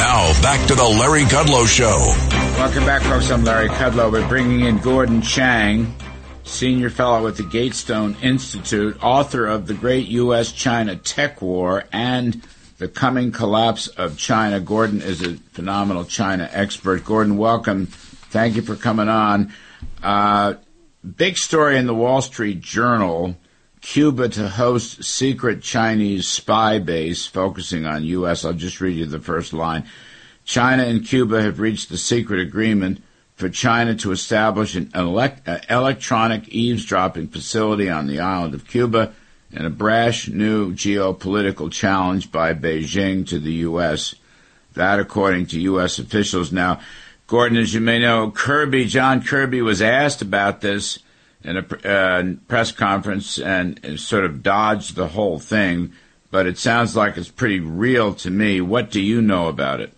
Now, back to the Larry Kudlow Show. Welcome back, folks. I'm Larry Kudlow. We're bringing in Gordon Chang, Senior Fellow at the Gatestone Institute, author of The Great U.S. China Tech War and The Coming Collapse of China. Gordon is a phenomenal China expert. Gordon, welcome. Thank you for coming on. Uh, big story in the Wall Street Journal Cuba to host secret Chinese spy base focusing on U.S. I'll just read you the first line. China and Cuba have reached a secret agreement for China to establish an elect- uh, electronic eavesdropping facility on the island of Cuba in a brash new geopolitical challenge by Beijing to the U.S. That, according to U.S. officials. Now, Gordon, as you may know, Kirby, John Kirby was asked about this in a uh, press conference and, and sort of dodged the whole thing, but it sounds like it's pretty real to me. What do you know about it?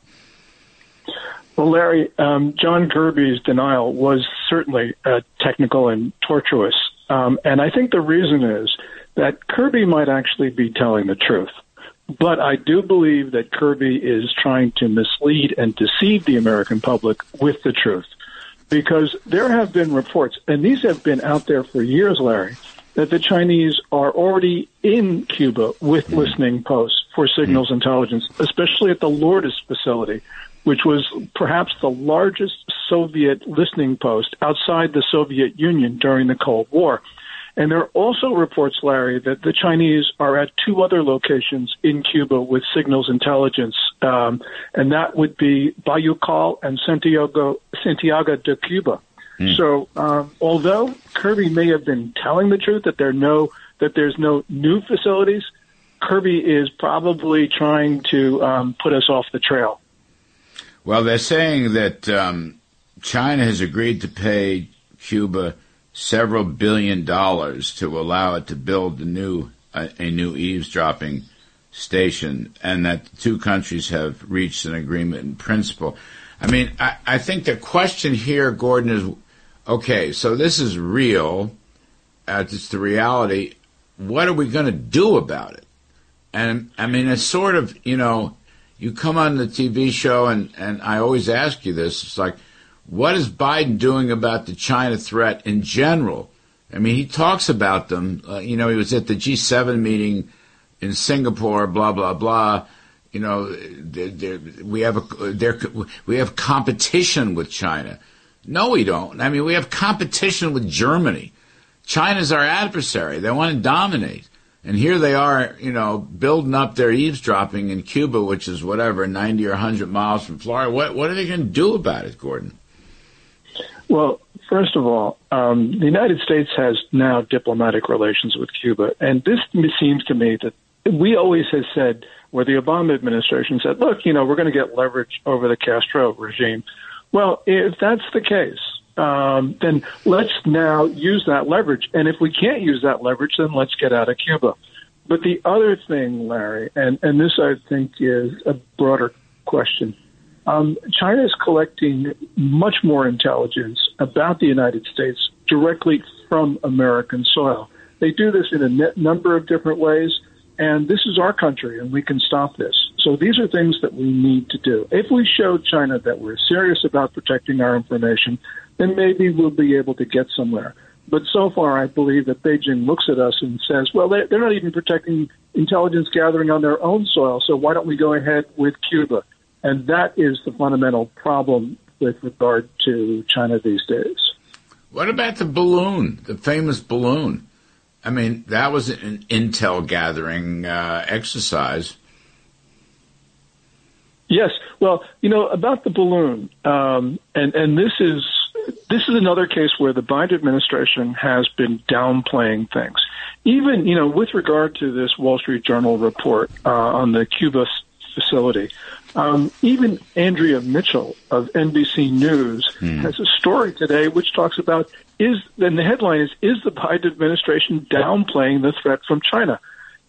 Well, Larry, um, John Kirby's denial was certainly uh, technical and tortuous. Um, and I think the reason is that Kirby might actually be telling the truth. But I do believe that Kirby is trying to mislead and deceive the American public with the truth because there have been reports, and these have been out there for years, Larry, that the Chinese are already in Cuba with mm listening posts for signals mm intelligence, especially at the Lourdes facility, which was perhaps the largest Soviet listening post outside the Soviet Union during the Cold War. And there are also reports, Larry, that the Chinese are at two other locations in Cuba with signals intelligence, um, and that would be Bejucal and Santiago, Santiago de Cuba. Mm. So, um, although Kirby may have been telling the truth that there no that there's no new facilities, Kirby is probably trying to um, put us off the trail. Well, they're saying that um, China has agreed to pay Cuba several billion dollars to allow it to build a new a, a new eavesdropping station, and that the two countries have reached an agreement in principle. I mean, I, I think the question here, Gordon, is okay. So this is real. Uh, it's the reality. What are we going to do about it? And I mean, it's sort of you know, you come on the TV show, and and I always ask you this. It's like what is Biden doing about the China threat in general? I mean, he talks about them. Uh, you know, he was at the G7 meeting in Singapore, blah blah blah. You know, they're, they're, we have a we have competition with China. No, we don't. I mean, we have competition with Germany. China's our adversary. They want to dominate. And here they are, you know, building up their eavesdropping in Cuba, which is whatever, 90 or 100 miles from Florida. What, what are they going to do about it, Gordon? Well, first of all, um, the United States has now diplomatic relations with Cuba, and this seems to me that we always have said, where the Obama administration said, "Look, you know, we're going to get leverage over the Castro regime." Well, if that's the case, um, then let's now use that leverage. And if we can't use that leverage, then let's get out of Cuba. But the other thing, Larry, and, and this I think is a broader question. Um, China is collecting much more intelligence about the United States directly from American soil. They do this in a number of different ways, and this is our country, and we can stop this. So these are things that we need to do. If we show China that we're serious about protecting our information, then maybe we'll be able to get somewhere. But so far, I believe that Beijing looks at us and says, well, they're not even protecting intelligence gathering on their own soil, so why don't we go ahead with Cuba? And that is the fundamental problem with regard to China these days. What about the balloon, the famous balloon? I mean, that was an intel gathering uh, exercise. Yes. Well, you know about the balloon, um, and and this is this is another case where the Biden administration has been downplaying things. Even you know with regard to this Wall Street Journal report uh, on the Cuba facility, um, even Andrea Mitchell of NBC News hmm. has a story today which talks about is, and the headline is, is the Biden administration downplaying the threat from China?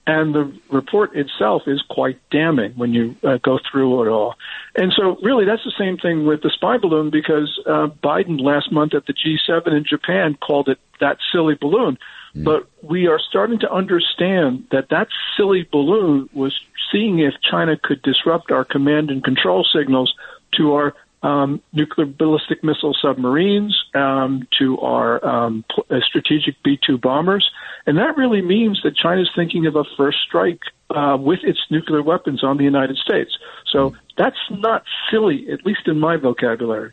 And the report itself is quite damning when you uh, go through it all. And so, really, that's the same thing with the spy balloon because uh, Biden last month at the G7 in Japan called it that silly balloon. Mm. But we are starting to understand that that silly balloon was seeing if China could disrupt our command and control signals to our um, nuclear ballistic missile submarines, um, to our um, uh, strategic B 2 bombers. And that really means that China is thinking of a first strike uh, with its nuclear weapons on the United States. So that's not silly, at least in my vocabulary.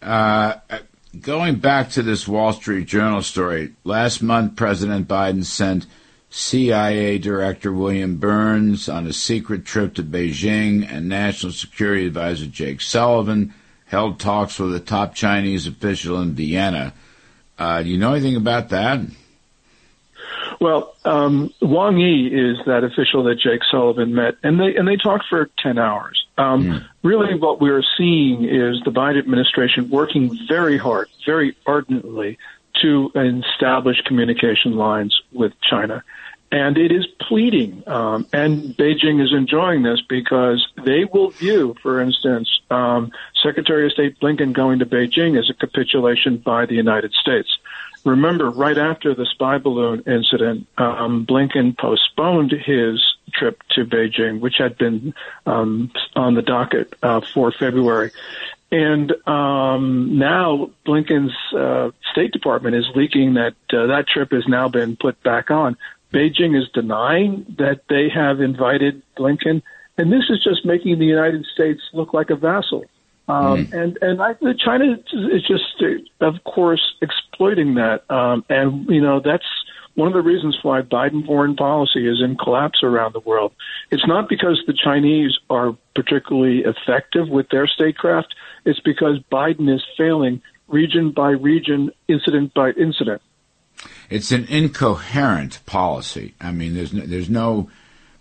Uh, going back to this Wall Street Journal story, last month President Biden sent CIA Director William Burns on a secret trip to Beijing, and National Security Advisor Jake Sullivan held talks with a top Chinese official in Vienna. Uh, do you know anything about that? Well, um, Wang Yi is that official that Jake Sullivan met, and they and they talked for ten hours. Um, mm. Really, what we're seeing is the Biden administration working very hard, very ardently to establish communication lines with China. And it is pleading, um, and Beijing is enjoying this because they will view, for instance, um, Secretary of State Blinken going to Beijing as a capitulation by the United States. Remember, right after the spy balloon incident, um, Blinken postponed his trip to Beijing, which had been um, on the docket uh, for February. And um, now Blinken's uh, State Department is leaking that uh, that trip has now been put back on. Beijing is denying that they have invited Blinken, and this is just making the United States look like a vassal. Um, mm. And and I, China is just, of course, exploiting that. Um, and you know that's one of the reasons why Biden foreign policy is in collapse around the world. It's not because the Chinese are particularly effective with their statecraft. It's because Biden is failing region by region, incident by incident. It's an incoherent policy. I mean, there's no, there's no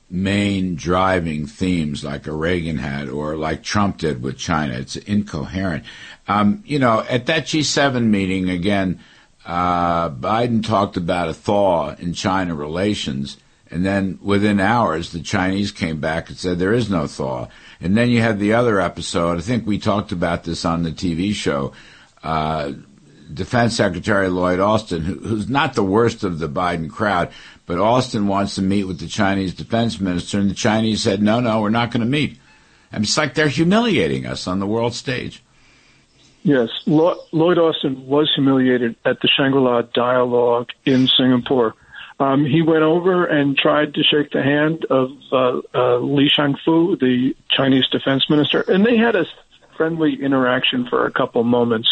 main driving themes like a Reagan had or like Trump did with China. It's incoherent. Um, you know, at that G7 meeting, again, uh, Biden talked about a thaw in China relations. And then within hours, the Chinese came back and said there is no thaw. And then you had the other episode. I think we talked about this on the TV show. Uh, Defense Secretary Lloyd Austin, who, who's not the worst of the Biden crowd, but Austin wants to meet with the Chinese defense minister, and the Chinese said, no, no, we're not going to meet. And it's like they're humiliating us on the world stage. Yes, Lloyd Austin was humiliated at the Shangri-La dialogue in Singapore. Um, he went over and tried to shake the hand of uh, uh, Li Shangfu, the Chinese defense minister, and they had a friendly interaction for a couple moments.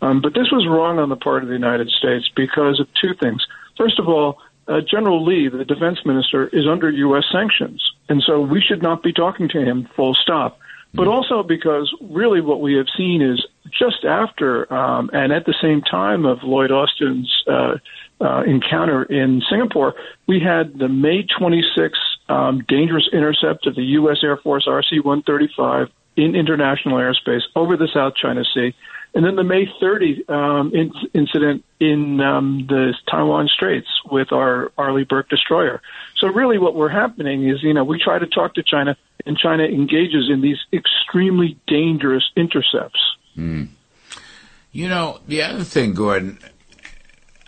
Um, but this was wrong on the part of the United States because of two things. First of all, uh, General Li, the defense minister, is under U.S. sanctions, and so we should not be talking to him full stop. But mm-hmm. also because really what we have seen is just after um, and at the same time of Lloyd Austin's uh, uh, encounter in Singapore, we had the May 26 um, dangerous intercept of the U.S. Air Force RC 135 in international airspace over the South China Sea. And then the May 30 um, in, incident in um, the Taiwan Straits with our Arleigh Burke destroyer. So really, what we're happening is, you know, we try to talk to China, and China engages in these extremely dangerous intercepts. Mm. You know, the other thing, Gordon.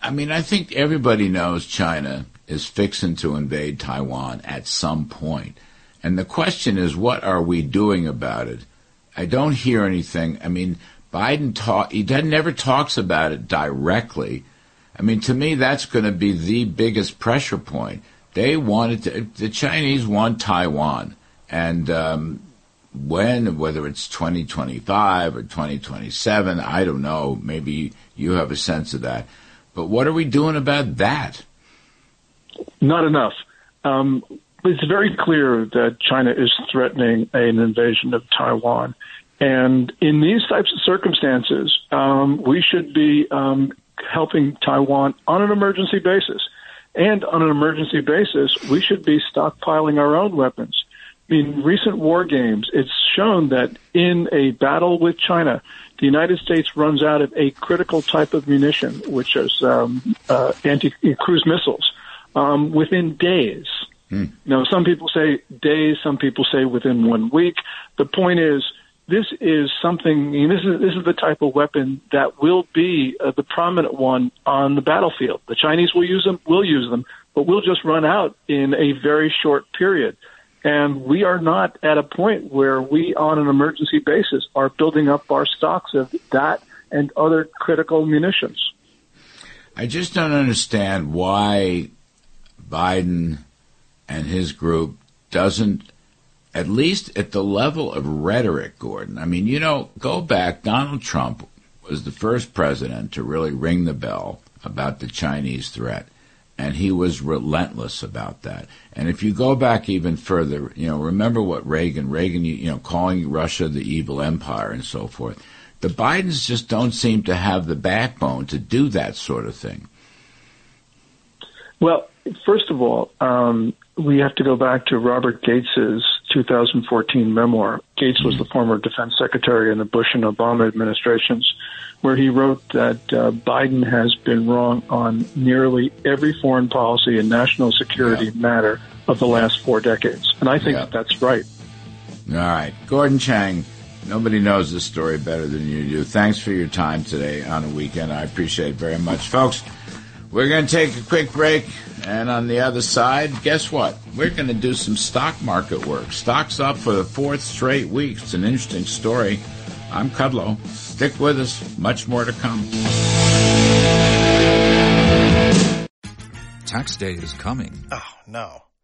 I mean, I think everybody knows China is fixing to invade Taiwan at some point. And the question is, what are we doing about it? I don't hear anything. I mean, Biden talk he never talks about it directly. I mean, to me, that's going to be the biggest pressure point. They wanted to, the Chinese want Taiwan, and um, when, whether it's 2025 or 2027, I don't know. Maybe you have a sense of that. But what are we doing about that? Not enough. Um, it's very clear that China is threatening an invasion of Taiwan. And in these types of circumstances, um, we should be um, helping Taiwan on an emergency basis. And on an emergency basis, we should be stockpiling our own weapons. In recent war games, it's shown that in a battle with China, the United States runs out of a critical type of munition, which is um, uh, anti-cruise missiles, um, within days. Hmm. Now, some people say days, some people say within one week. The point is, this is something. This is this is the type of weapon that will be uh, the prominent one on the battlefield. The Chinese will use them. We'll use them, but we'll just run out in a very short period. And we are not at a point where we, on an emergency basis, are building up our stocks of that and other critical munitions. I just don't understand why Biden and his group doesn't at least at the level of rhetoric, Gordon. I mean, you know, go back, Donald Trump was the first president to really ring the bell about the Chinese threat. And he was relentless about that. And if you go back even further, you know, remember what Reagan, Reagan, you know, calling Russia the evil empire and so forth. The Bidens just don't seem to have the backbone to do that sort of thing. Well, first of all, um, we have to go back to Robert Gates's 2014 memoir. Gates was the former defense secretary in the Bush and Obama administrations, where he wrote that uh, Biden has been wrong on nearly every foreign policy and national security yeah. matter of the last four decades. And I think yeah. that that's right. All right. Gordon Chang, nobody knows this story better than you do. Thanks for your time today on a weekend. I appreciate it very much. Folks, we're going to take a quick break. And on the other side, guess what? We're going to do some stock market work. Stocks up for the fourth straight week. It's an interesting story. I'm Kudlow. Stick with us. Much more to come. Tax day is coming. Oh, no.